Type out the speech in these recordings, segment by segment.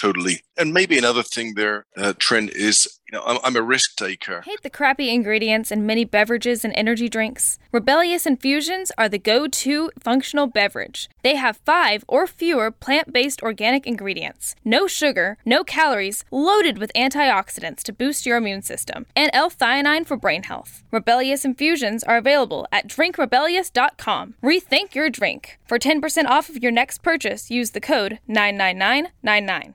totally. And maybe another thing there, uh, Trent, is you know, I'm, I'm, a risk taker. Hate the crappy ingredients in many beverages and energy drinks? Rebellious Infusions are the go to functional beverage. They have five or fewer plant based organic ingredients, no sugar, no calories, loaded with antioxidants to boost your immune system, and L theanine for brain health. Rebellious Infusions are available at drinkrebellious.com. Rethink your drink. For 10% off of your next purchase, use the code 99999.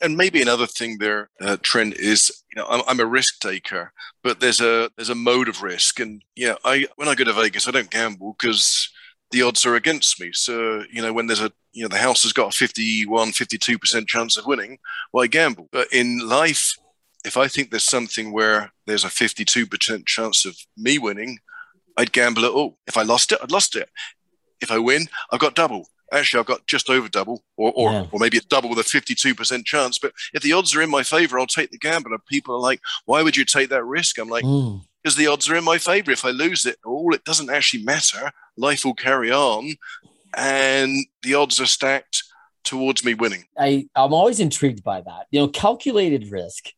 And maybe another thing there, uh, Trent, is you know I'm, I'm, a risk taker, but there's a there's a mode of risk, and yeah, I when I go to Vegas, I don't gamble because the odds are against me. So you know when there's a you know the house has got a 51, 52 percent chance of winning, well I gamble. But in life, if I think there's something where there's a 52 percent chance of me winning, I'd gamble at all. If I lost it, I'd lost it. If I win, I've got double actually I've got just over double, or or, yeah. or maybe a double with a 52% chance. But if the odds are in my favor, I'll take the gamble. And people are like, why would you take that risk? I'm like, mm. because the odds are in my favor. If I lose it all, it doesn't actually matter. Life will carry on, and the odds are stacked towards me winning. I, I'm always intrigued by that. You know, calculated risk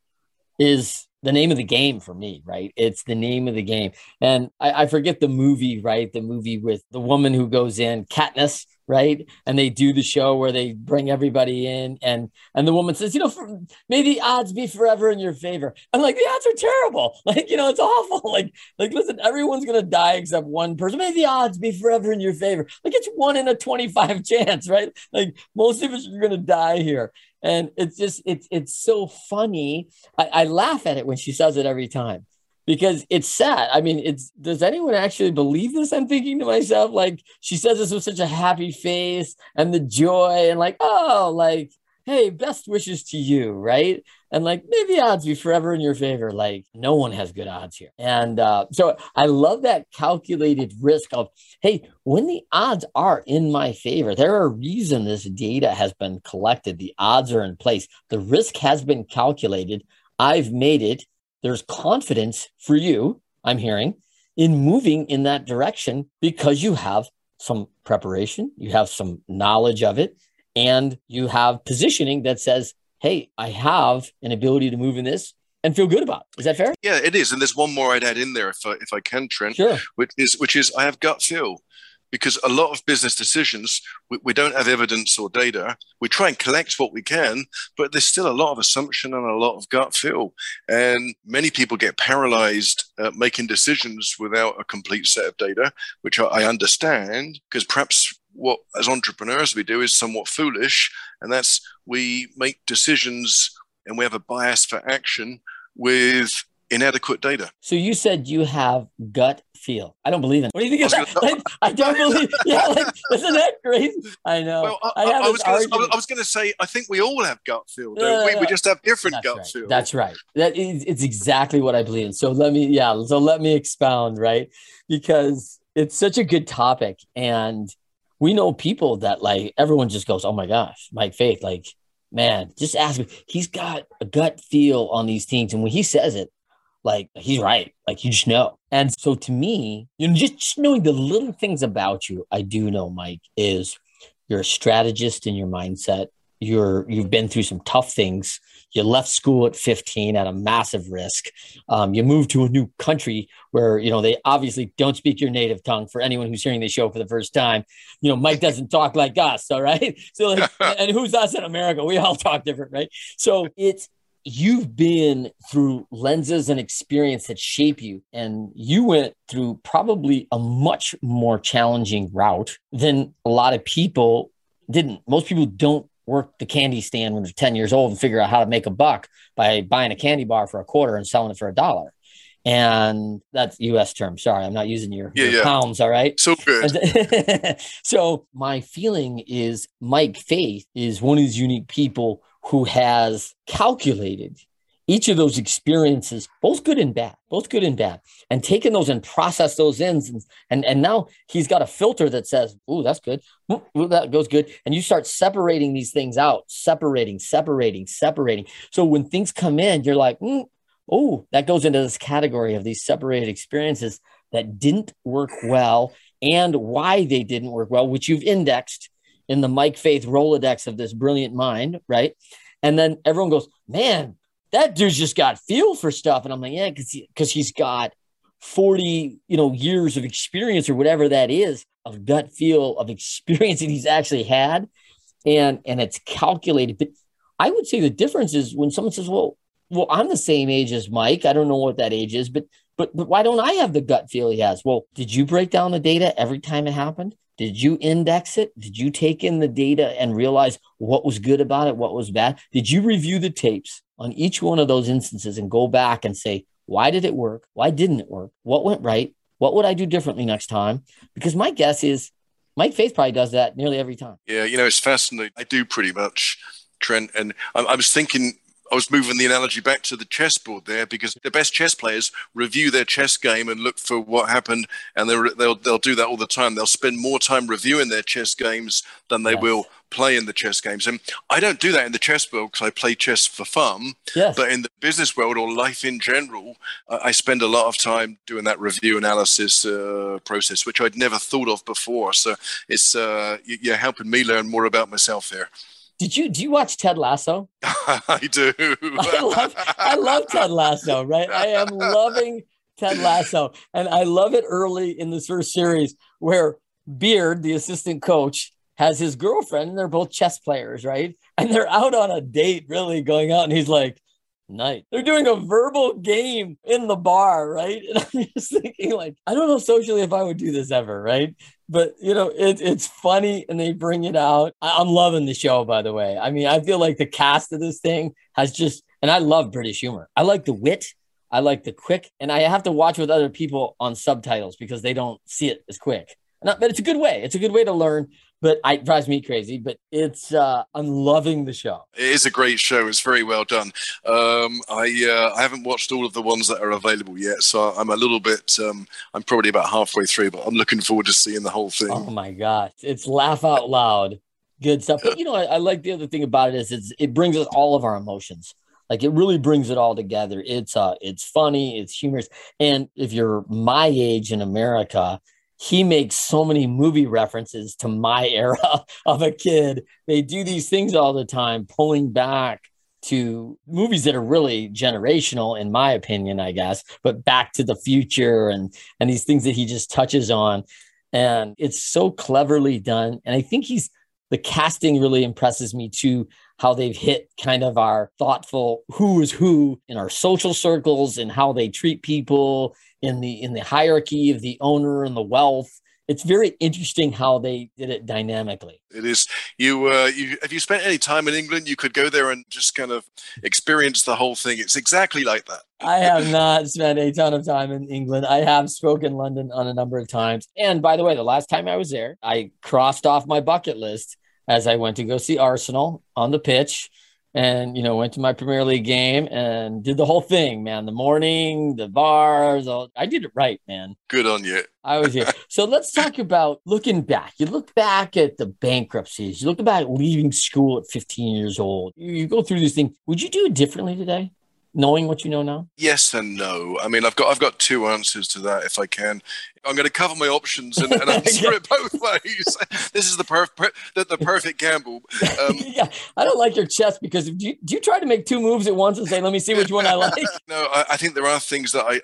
is the name of the game for me, right? It's the name of the game. And I, I forget the movie, right? The movie with the woman who goes in, Katniss, right? And they do the show where they bring everybody in, and and the woman says, you know, for, may the odds be forever in your favor. I'm like, the odds are terrible. Like, you know, it's awful. Like, like listen, everyone's gonna die except one person. May the odds be forever in your favor. Like, it's one in a 25 chance, right? Like, most of us are gonna die here. And it's just it's it's so funny. I, I laugh at it when she says it every time because it's sad. I mean, it's does anyone actually believe this? I'm thinking to myself, like she says this with such a happy face and the joy, and like, oh, like, hey, best wishes to you, right? And like, maybe odds be forever in your favor. Like, no one has good odds here. And uh, so I love that calculated risk of, hey, when the odds are in my favor, there are reason this data has been collected. The odds are in place. The risk has been calculated. I've made it there's confidence for you, I'm hearing, in moving in that direction because you have some preparation, you have some knowledge of it, and you have positioning that says, hey, I have an ability to move in this and feel good about. It. Is that fair? Yeah, it is. And there's one more I'd add in there if I, if I can, Trent, sure. which is which is I have gut feel because a lot of business decisions we, we, don't have evidence or data we try and collect what we can but there's still a lot of assumption and a lot of gut feel and many people get paralyzed uh, making decisions without a complete set of data which i, I understand because perhaps what as entrepreneurs we do is somewhat foolish and that's we make decisions and we have a bias for action with inadequate data. So you said you have gut feel. I don't believe in. It. What do you think of that? Like, I don't believe. Yeah, like, isn't that crazy? I know. Well, I, I, I, was gonna, I, was going to say I think we all have gut feel. Don't we? we uh, just have different That's gut right. feel. That's right. That is it's exactly what I believe in. So let me yeah. So let me expound right because it's such a good topic and we know people that like everyone just goes oh my gosh Mike Faith like man just ask me he's got a gut feel on these things and when he says it like he's right. Like you just know. And so to me, you know, just, just knowing the little things about you, I do know, Mike, is you're a strategist in your mindset. You're you've been through some tough things. You left school at 15 at a massive risk. Um, you moved to a new country where you know they obviously don't speak your native tongue. For anyone who's hearing the show for the first time, you know Mike doesn't talk like us. All right, so like, and who's us in America? We all talk different, right? So it's you've been through lenses and experience that shape you and you went through probably a much more challenging route than a lot of people didn't most people don't work the candy stand when they're 10 years old and figure out how to make a buck by buying a candy bar for a quarter and selling it for a dollar. And that's us term sorry i'm not using your, yeah, your yeah. pounds all right? So good. So my feeling is mike faith is one of these unique people who has calculated each of those experiences, both good and bad, both good and bad, and taking those and process those in. And, and, and now he's got a filter that says, Ooh, that's good. Ooh, that goes good. And you start separating these things out, separating, separating, separating. So when things come in, you're like, mm, Oh, that goes into this category of these separated experiences that didn't work well and why they didn't work well, which you've indexed in the Mike Faith Rolodex of this brilliant mind, right? And then everyone goes, man, that dude's just got feel for stuff. And I'm like, yeah, because he, cause he's got 40, you know, years of experience or whatever that is of gut feel of experience that he's actually had. And and it's calculated. But I would say the difference is when someone says, Well, well, I'm the same age as Mike. I don't know what that age is, but but but why don't I have the gut feel he has? Well, did you break down the data every time it happened? Did you index it? Did you take in the data and realize what was good about it, what was bad? Did you review the tapes on each one of those instances and go back and say, why did it work? Why didn't it work? What went right? What would I do differently next time? Because my guess is Mike Faith probably does that nearly every time. Yeah, you know, it's fascinating. I do pretty much, Trent. And I, I was thinking I was moving the analogy back to the chessboard there because the best chess players review their chess game and look for what happened, and they'll they'll do that all the time. They'll spend more time reviewing their chess games than they yes. will play in the chess games. And I don't do that in the chess world because I play chess for fun. Yes. But in the business world or life in general, I spend a lot of time doing that review analysis uh, process, which I'd never thought of before. So it's uh, you're helping me learn more about myself there. Did you do you watch Ted Lasso? I do. I love I love Ted Lasso, right? I am loving Ted Lasso. And I love it early in this first series where Beard, the assistant coach, has his girlfriend, and they're both chess players, right? And they're out on a date, really going out, and he's like, night. They're doing a verbal game in the bar, right? And I'm just thinking, like, I don't know socially if I would do this ever, right? But you know, it, it's funny and they bring it out. I, I'm loving the show, by the way. I mean, I feel like the cast of this thing has just, and I love British humor. I like the wit. I like the quick, and I have to watch with other people on subtitles because they don't see it as quick. Not, but it's a good way. It's a good way to learn but it drives me crazy. But it's uh, I'm loving the show. It is a great show. It's very well done. Um, I uh, I haven't watched all of the ones that are available yet, so I'm a little bit. Um, I'm probably about halfway through, but I'm looking forward to seeing the whole thing. Oh my gosh, it's laugh out loud, good stuff. But you know, I, I like the other thing about it is it's, it brings us all of our emotions like it really brings it all together it's uh it's funny it's humorous and if you're my age in america he makes so many movie references to my era of a kid. They do these things all the time, pulling back to movies that are really generational, in my opinion, I guess, but back to the future and and these things that he just touches on. And it's so cleverly done. And I think he's the casting really impresses me too how they've hit kind of our thoughtful who is who in our social circles and how they treat people in the in the hierarchy of the owner and the wealth it's very interesting how they did it dynamically. It is. You, uh, you, if you spent any time in England, you could go there and just kind of experience the whole thing. It's exactly like that. I have not spent a ton of time in England. I have spoken London on a number of times. And by the way, the last time I was there, I crossed off my bucket list as I went to go see Arsenal on the pitch and you know went to my Premier League game and did the whole thing, man. The morning, the bars, all, I did it right, man. Good on you. I was here. so let's talk about looking back. You look back at the bankruptcies. You look about leaving school at 15 years old. You, you go through these things. Would you do it differently today? Knowing what you know now? Yes and no. I mean, I've got I've got two answers to that if I can. I'm going to cover my options and, and answer it both ways. this is the perfect the, the, perfect gamble. Um, yeah, I don't like your chest because do you, do you try to make two moves at once and say, "Let me see which one I like"? no, I, I, think there are things that I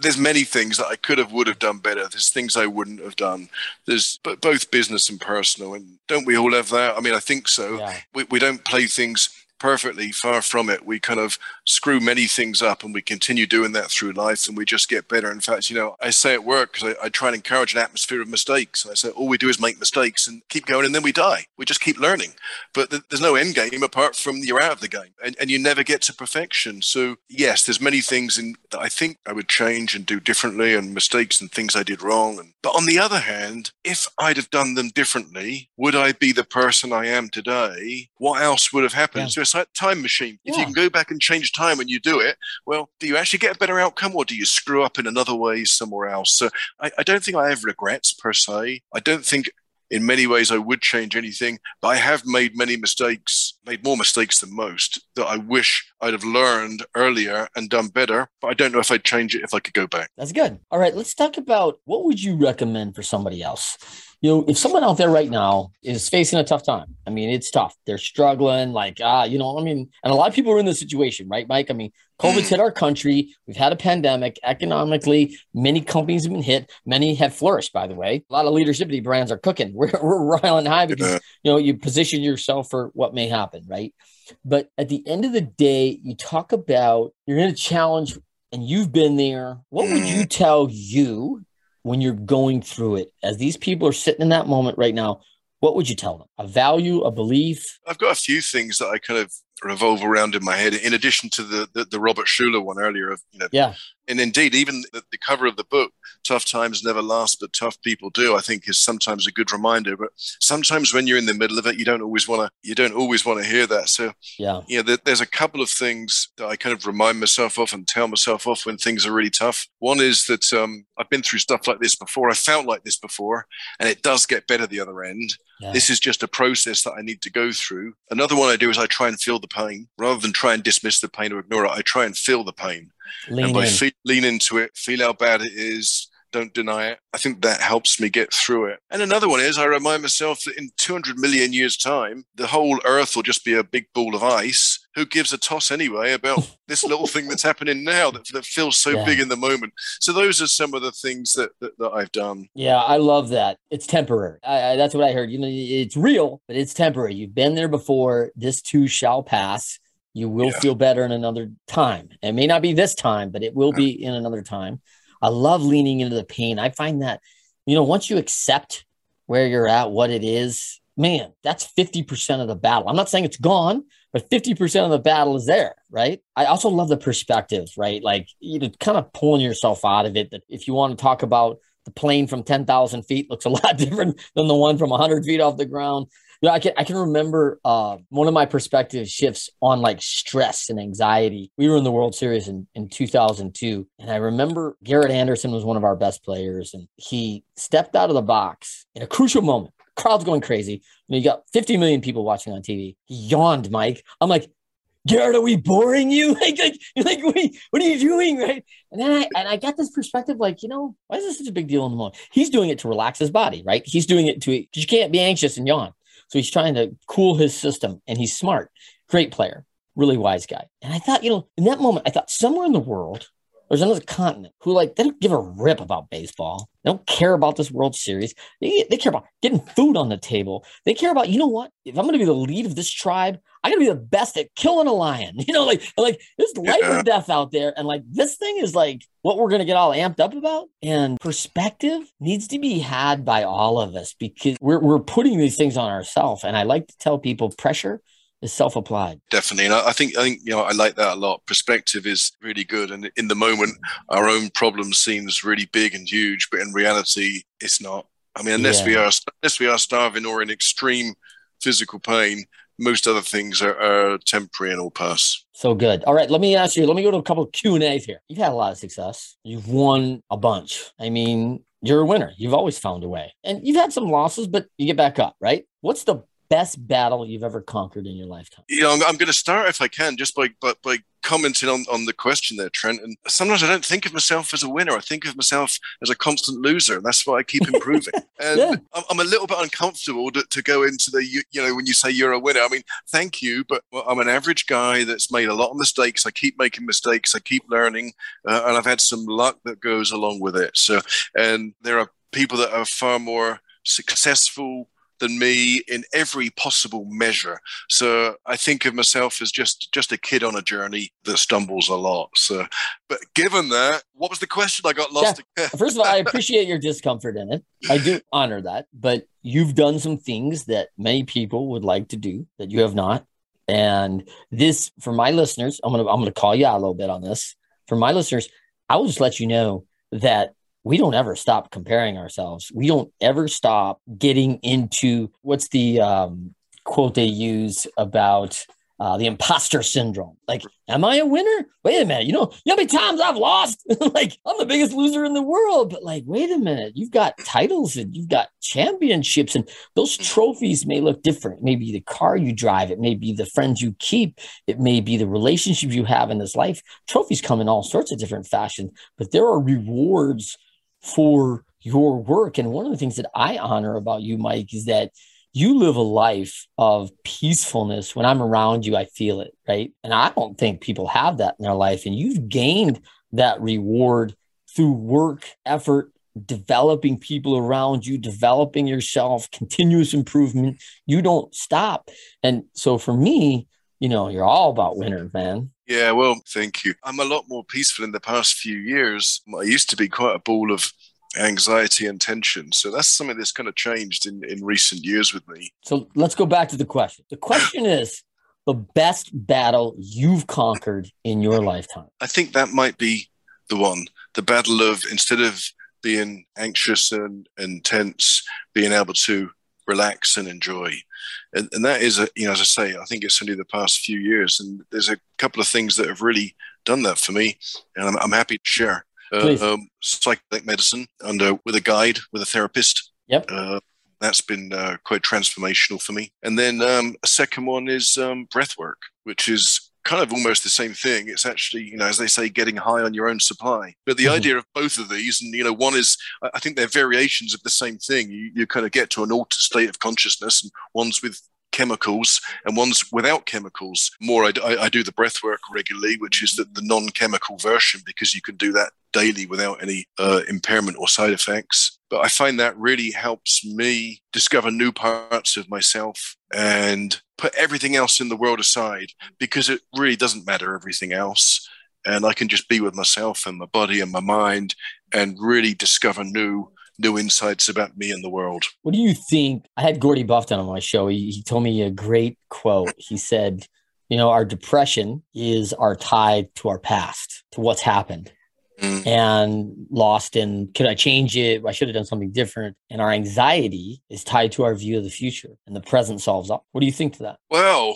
there's many things that I could have would have done better. There's things I wouldn't have done. There's but both business and personal, and don't we all have that? I mean, I think so. Yeah. We we don't play things perfectly far from it we kind of screw many things up and we continue doing that through life and we just get better. In fact you know i say at work because I, I, try and encourage an atmosphere of mistakes. I say all we do is make mistakes and keep going and then we die. We just keep learning. But th- there's no end game apart from you're out of the game and, and you never get to perfection. So yes there's many things in, that i think i would change and do differently and mistakes and things i did wrong and, but on the other hand if i'd have done them differently would i be the person i am today? What else would have happened? Yeah. so it's like time machine. If yeah. you can go back and change time and you do it, well, do you actually get a better outcome or do you screw up in another way somewhere else? So I, I don't think I have regrets per se. I don't think in many ways I would change anything, but I have made many mistakes, made more mistakes than most that I wish I'd have learned earlier and done better. But I don't know if I'd change it if I could go back. That's good. All right, let's talk about what would you recommend for somebody else? You know, if someone out there right now is facing a tough time, I mean, it's tough. They're struggling, like, ah, you know, I mean, and a lot of people are in this situation, right, Mike? I mean, COVID's hit our country. We've had a pandemic. Economically, many companies have been hit. Many have flourished, by the way. A lot of leadership brands are cooking. We're, we're riling high because, you know, you position yourself for what may happen, right? But at the end of the day, you talk about you're in a challenge and you've been there. What would you tell you when you're going through it. As these people are sitting in that moment right now what would you tell them? A value a belief? I've got a few things that i kind of revolve around in my head in addition to the the, the robert schuller one earlier of you know yeah and indeed even the, the, cover of the book tough times never last but tough people do i think is sometimes a good reminder but sometimes when you're in the middle of it you don't always want to you don't always want to hear that. So yeah. yeah there, there's a couple of things that i kind of remind myself of and tell myself off when things are really tough. One is that um, i've been through stuff like this before. I felt like this before and it does get better the other end. Yeah. this is just a process that i need to go through. Another one i do is i try and feel the pain. Rather than try and dismiss the pain or ignore it i try and feel the pain lean and by in. Feel, lean into it, feel how bad it is, don't deny it. I think that helps me get through it. And another one is I remind myself that in 200 million years' time, the whole Earth will just be a big ball of ice. Who gives a toss anyway about this little thing that's happening now that, that feels so Yeah. big in the moment? So those are some of the things that, that, that I've done. Yeah, I love that. It's temporary. I, I, that's what I heard. You know, it's real, but it's temporary. You've been there before. This too shall pass. You will Yeah. feel better in another time. It may not be this time, but it will be in another time. I love leaning into the pain. I find that, you know, once you accept where you're at, what it is, man, that's 50% of the battle. I'm not saying it's gone, but 50% of the battle is there, right? I also love the perspective, right? Like, you know, kind of pulling yourself out of it. That if you want to talk about the plane from 10,000 feet looks a lot different than the one from 100 feet off the ground. You know, I can I can remember uh, one of my perspective shifts on like stress and anxiety. We were in the World Series in, in 2002, and I remember Garrett Anderson was one of our best players, and he stepped out of the box in a crucial moment. Crowd's going crazy. You know, you got 50 million people watching on TV. He yawned, Mike. I'm like, Garrett, are we boring you? Like, like, like what, are you, what are you doing? Right. And then I and I got this perspective, like, you know, why is this such a big deal in the moment? He's doing it to relax his body, right? He's doing it to because you can't be anxious and yawn. So he's trying to cool his system and he's smart, great player, really wise guy. And I thought, you know, in that moment, I thought somewhere in the world, there's another continent who like they don't give a rip about baseball. They don't care about this World Series. They, they care about getting food on the table. They care about, you know what? If I'm going to be the lead of this tribe, I got to be the best at killing a lion. You know, like like there's life Yeah. or death out there, and like this thing is like what we're going to get all amped up about. And perspective needs to be had by all of us because we're we're putting these things on ourselves. And I like to tell people, pressure is self-applied. Definitely, and I think I think you know I like that a lot. Perspective is really good, and in the moment, our own problem seems really big and huge, but in reality, it's not. I mean, unless we are unless we are starving or in extreme physical pain, most other things are, are temporary and will pass. So good. All right, let me ask you. Let me go to a couple of Q and A's here. You've had a lot of success. You've won a bunch. I mean, you're a winner. You've always found a way, and you've had some losses, but you get back up. Right? What's the best battle you've ever conquered in your lifetime? You know, I'm, I'm going to start if I can, just by by, by commenting on, on the question there, Trent. And sometimes I don't think of myself as a winner. I think of myself as a constant loser, and that's why I keep improving. and Yeah. I'm, I'm a little bit uncomfortable to, to go into the you, you know when you say you're a winner. I mean, thank you, but I'm an average guy that's made a lot of mistakes. I keep making mistakes. I keep learning, uh, and I've had some luck that goes along with it. So, and there are people that are far more successful than me in every possible measure. So I think of myself as just just a kid on a journey that stumbles a lot. So, but given that, what was the question? I got lost. First of all, I appreciate your discomfort in it. I do honor that, but you've done some things that many people would like to do that you have not. And this, for my listeners, I'm gonna I'm gonna call you out a little bit on this. For my listeners, I will just let you know that we don't ever stop comparing ourselves. We don't ever stop getting into what's the um, quote they use about uh, the imposter syndrome. Like, am I a winner? Wait a minute. You know, you know how many times I've lost? like, I'm the biggest loser in the world. But like, wait a minute. You've got titles and you've got championships, and those mm. trophies may look different. Maybe the car you drive, it may be the friends you keep, it may be the relationships you have in this life. Trophies come in all sorts of different fashions, but there are rewards for your work. And one of the things that I honor about you, Mike, is that you live a life of peacefulness. When I'm around you, I feel it, right? And I don't think people have that in their life. And you've gained that reward through work, effort, developing people around you, developing yourself, continuous improvement. You don't stop. And so for me, you know, you're all about winners, man. Yeah, well, thank you. I'm a lot more peaceful in the past few years. I used to be quite a ball of anxiety and tension. So that's something that's kind of changed in, in recent years with me. So let's go back to the question. The question is the best battle you've conquered in your lifetime. I think that might be the one. The battle of instead of being anxious and, and tense, being able to relax and enjoy. And, and that is, a, you know, as I say, I think it's only the past few years. And there's a couple of things that have really done that for me. And I'm, I'm happy to share uh, um, psychedelic medicine under with a guide with a therapist. Yep. Uh, that's been uh, quite transformational for me. And then um, a second one is um, breath work, which is kind of almost the same thing. It's actually, you know, as they say, getting high on your own supply. But the mm-hmm. idea of both of these, and you know, one is, I think they're variations of the same thing. You, you kind of get to an altered state of consciousness, and one's with chemicals and ones without chemicals. More, I, I, do the breath work regularly, which is the, the non chemical version because you can do that daily without any uh, impairment or side effects. But I find that really helps me discover new parts of myself and put everything else in the world aside because it really doesn't matter everything else. And I can just be with myself and my body and my mind and really discover new new insights about me and the world. What do you think? I had Gordy Buffton on my show. He, he told me a great quote. He said, You know, our depression is our tie to our past, to what's happened. Mm. And lost in could I change it? I should have done something different. And our anxiety is tied to our view of the future, and the present solves up. What do you think to that? Well,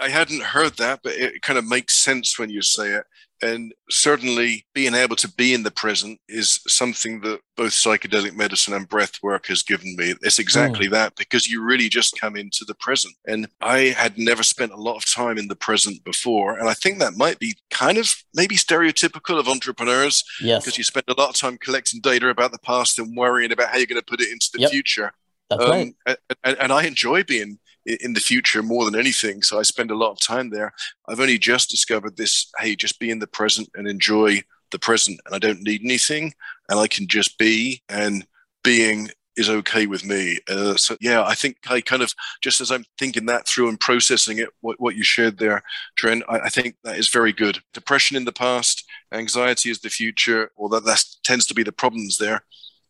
I hadn't heard that, but it kind of makes sense when you say it. And certainly being able to be in the present is something that both psychedelic medicine and breath work has given me. It's exactly mm. that because you really just come into the present. And I had never spent a lot of time in the present before. And I think that might be kind of maybe stereotypical of entrepreneurs yes. because you spend a lot of time collecting data about the past and worrying about how you're going to put it into the yep. future. That's um, right. And, and I enjoy being in the future more than anything. So I spend a lot of time there. I've only just discovered this hey, just be in the present and enjoy the present. And I don't need anything. And I can just be. And being is okay with me. Uh, so yeah, I think I kind of just as I'm thinking that through and processing it, what, what you shared there, Trent, I, I, think that is very good. Depression in the past, anxiety is the future, or that that tends to be the problems there,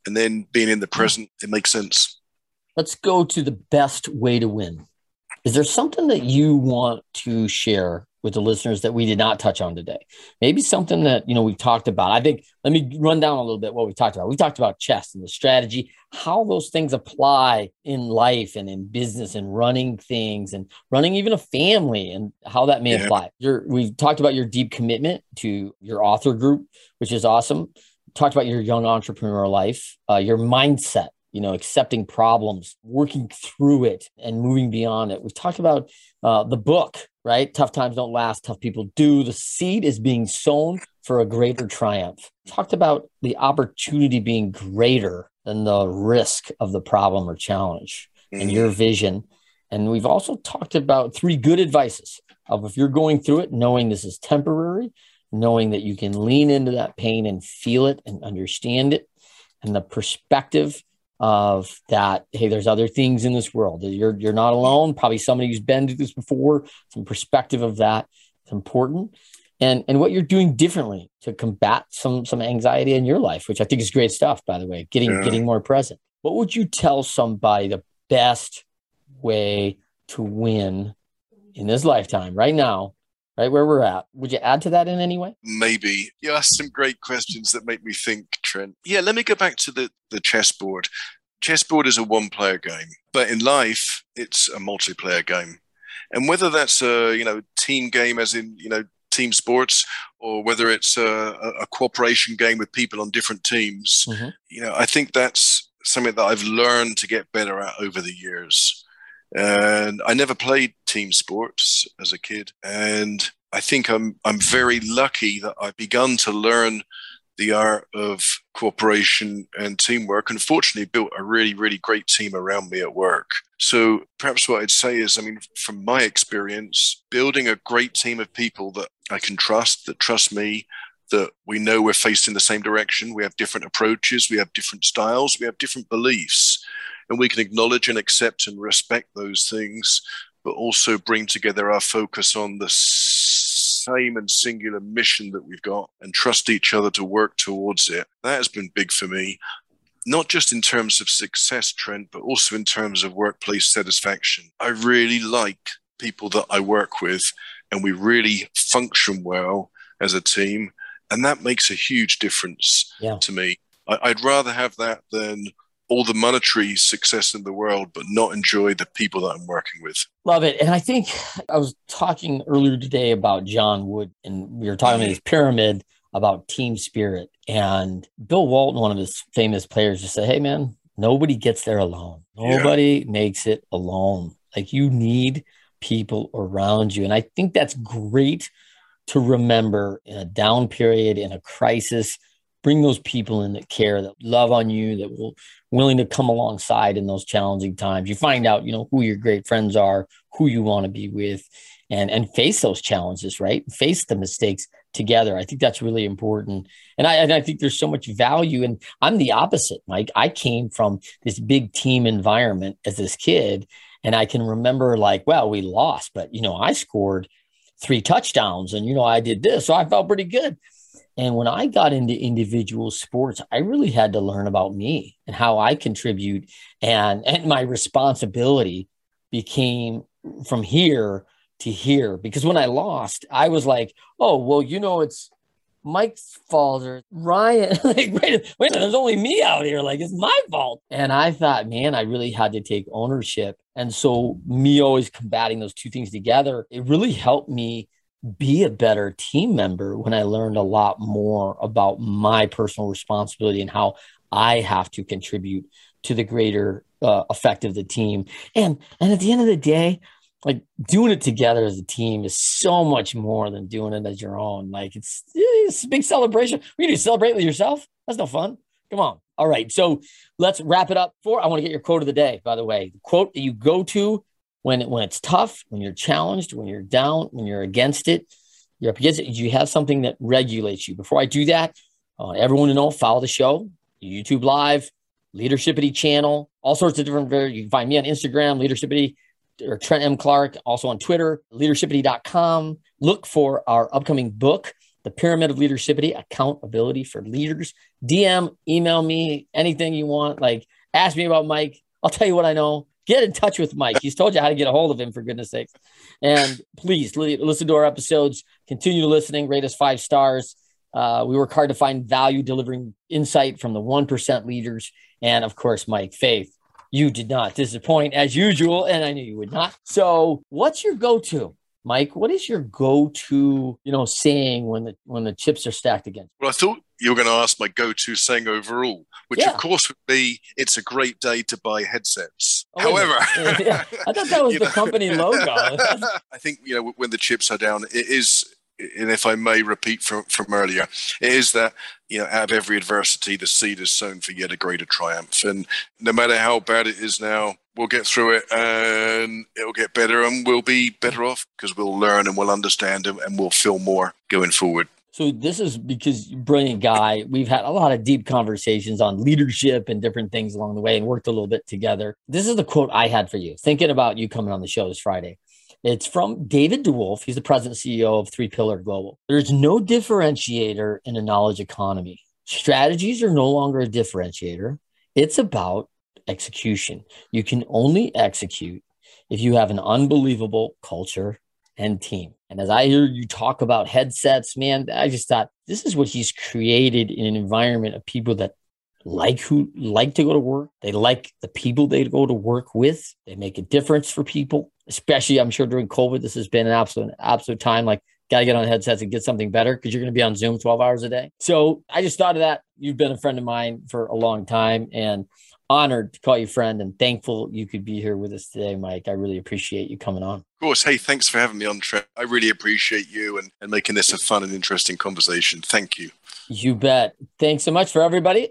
and then being in the present, it makes sense let's go to the best way to win. Is there something that you want to share with the listeners that we did not touch on today? Maybe something that you know we've talked about. I think let me run down a little bit what we talked about. We talked about chess and the strategy, how those things apply in life and in business and running things and running even a family and how that may yeah. apply. Your, we talked about your deep commitment to your author group, which is awesome. Talked about your young entrepreneur life, uh, your mindset you know, accepting problems, working through it, and moving beyond it. We've talked about uh, the book, right? Tough times don't last, tough people do. The seed is being sown for a greater triumph. Talked about the opportunity being greater than the risk of the problem or challenge mm-hmm. and your vision. And we've also talked about three good advices of if you're going through it, knowing this is temporary, knowing that you can lean into that pain and feel it and understand it, and the perspective of that hey there's other things in this world. You're you're not alone. Probably somebody who's been through this before. Some perspective of that is important. And and what you're doing differently to combat some some anxiety in your life which i think is great stuff by the way getting yeah. getting more present. What would you tell somebody the best way to win in this lifetime right now right where we're at. Would you add to that in any way? Maybe. You asked some great questions that make me think, Trent. Yeah, let me go back to the, the chessboard. Chessboard is a one player game, but in life, it's a multiplayer game. And whether that's a you know team game, as in you know team sports, or whether it's a, a cooperation game with people on different teams, mm-hmm. you know, I think that's something that I've learned to get better at over the years. And I never played team sports as a kid, and I think I'm I'm very lucky that I've begun to learn the art of cooperation and teamwork. And fortunately built a really really great team around me at work. So perhaps what i'd say is i mean from my experience building a great team of people that i can trust that trust me that we know we're faced in the same direction we have different approaches we have different styles we have different beliefs and we can acknowledge and accept and respect those things but also bring together our focus on the same and singular mission that we've got and trust each other to work towards it. That has been big for me, not just in terms of success, Trent, but also in terms of workplace satisfaction. I really like people that I work with, and we really function well as a team. And that makes a huge difference yeah. to me. I'd rather have that than all the monetary success in the world, but not enjoy the people that I'm working with. Love it. And I think I was talking earlier today about John Wood, and we were talking about mm-hmm. his pyramid about team spirit. And Bill Walton, one of his famous players, just said, Hey, man, nobody gets there alone. Nobody yeah. makes it alone. Like you need people around you. And I think that's great to remember in a down period, in a crisis bring those people in that care that love on you that will willing to come alongside in those challenging times. You find out you know who your great friends are who you want to be with and and face those challenges right? Face the mistakes together. I think that's really important. And i and i think there's so much value and i'm the opposite mike. I came from this big team environment as this kid and i can remember like well we lost but you know i scored three touchdowns and you know i did this so i felt pretty good and when I got into individual sports, I really had to learn about me and how I contribute and and my responsibility became from here to here because when I lost, I was like, "Oh, well, you know it's Mike's fault or Ryan. like, wait, wait, there's only me out here. Like, it's my fault. And I thought, man, I really had to take ownership. And so, me always combating those two things together, it really helped me be a better team member when I learned a lot more about my personal responsibility and how I have to contribute to the greater uh, effect of the team. And and at the end of the day, like doing it together as a team is so much more than doing it as your own. Like it's, it's a big celebration. We to celebrate with yourself. That's no fun. Come on. All right. So let's wrap it up for I want to get your quote of the day, by the way. The quote that you go to when it, when it's tough, when you're challenged, when you're down, when you're against it, you're up against it. You have something that regulates you. Before I do that, uh, everyone to know follow the show, YouTube Live, Leadershipity channel, all sorts of different. You can find me on Instagram, Leadershipity, or Trent M. Clark, also on Twitter, leadershipity.com. Look for our upcoming book, The Pyramid of Leadershipity Accountability for Leaders. DM, email me anything you want. Like, ask me about Mike. I'll tell you what I know get in touch with Mike. He's told you how to get a hold of him for goodness sakes. And please listen to our episodes. Continue listening. Rate us five stars. Uh, we work hard to find value, delivering insight from the one percent leaders, and of course, Mike Faith. You did not disappoint as usual, and I knew you would not. So, what's your go-to? Mike, what is your go-to, you know, saying when the when the chips are stacked against? Well, I thought you were going to ask my go-to saying overall, which yeah. of course would be, "It's a great day to buy headsets." Oh, However, yeah. I thought that was the know, company logo. I think you know when the chips are down, it is and if I may repeat from, from earlier, it is that, you know, out of every adversity, the seed is sown for yet a greater triumph. And no matter how bad it is now, we'll get through it and it'll get better and we'll be better off because we'll learn and we'll understand and, and we'll feel more going forward. So this is because brilliant guy. We've had a lot of deep conversations on leadership and different things along the way and worked a little bit together. This is the quote I had for you, thinking about you coming on the show this Friday. It's from David DeWolf. He's the president CEO of Three Pillar Global. There's no differentiator in a knowledge economy. Strategies are no longer a differentiator. It's about execution. You can only execute if you have an unbelievable culture and team. And as I hear you talk about headsets, man, I just thought this is what he's created in an environment of people that like who like to go to work. They like the people they go to work with. They make a difference for people, especially I'm sure during COVID. This has been an absolute absolute time. Like, got to get on headsets and get something better because you're going to be on Zoom 12 hours a day. So I just thought of that. You've been a friend of mine for a long time, and honored to call you friend and thankful you could be here with us today, Mike. I really appreciate you coming on. Of course. Hey, thanks for having me on, Trent. I really appreciate you and, and making this a fun and interesting conversation. Thank you. You bet. Thanks so much for everybody.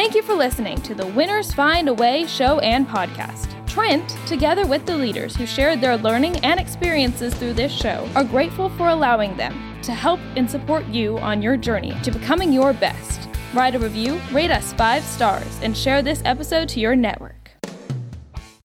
Thank you for listening to the Winners Find a Way show and podcast. Trent, together with the leaders who shared their learning and experiences through this show, are grateful for allowing them to help and support you on your journey to becoming your best. Write a review, rate us five stars, and share this episode to your network.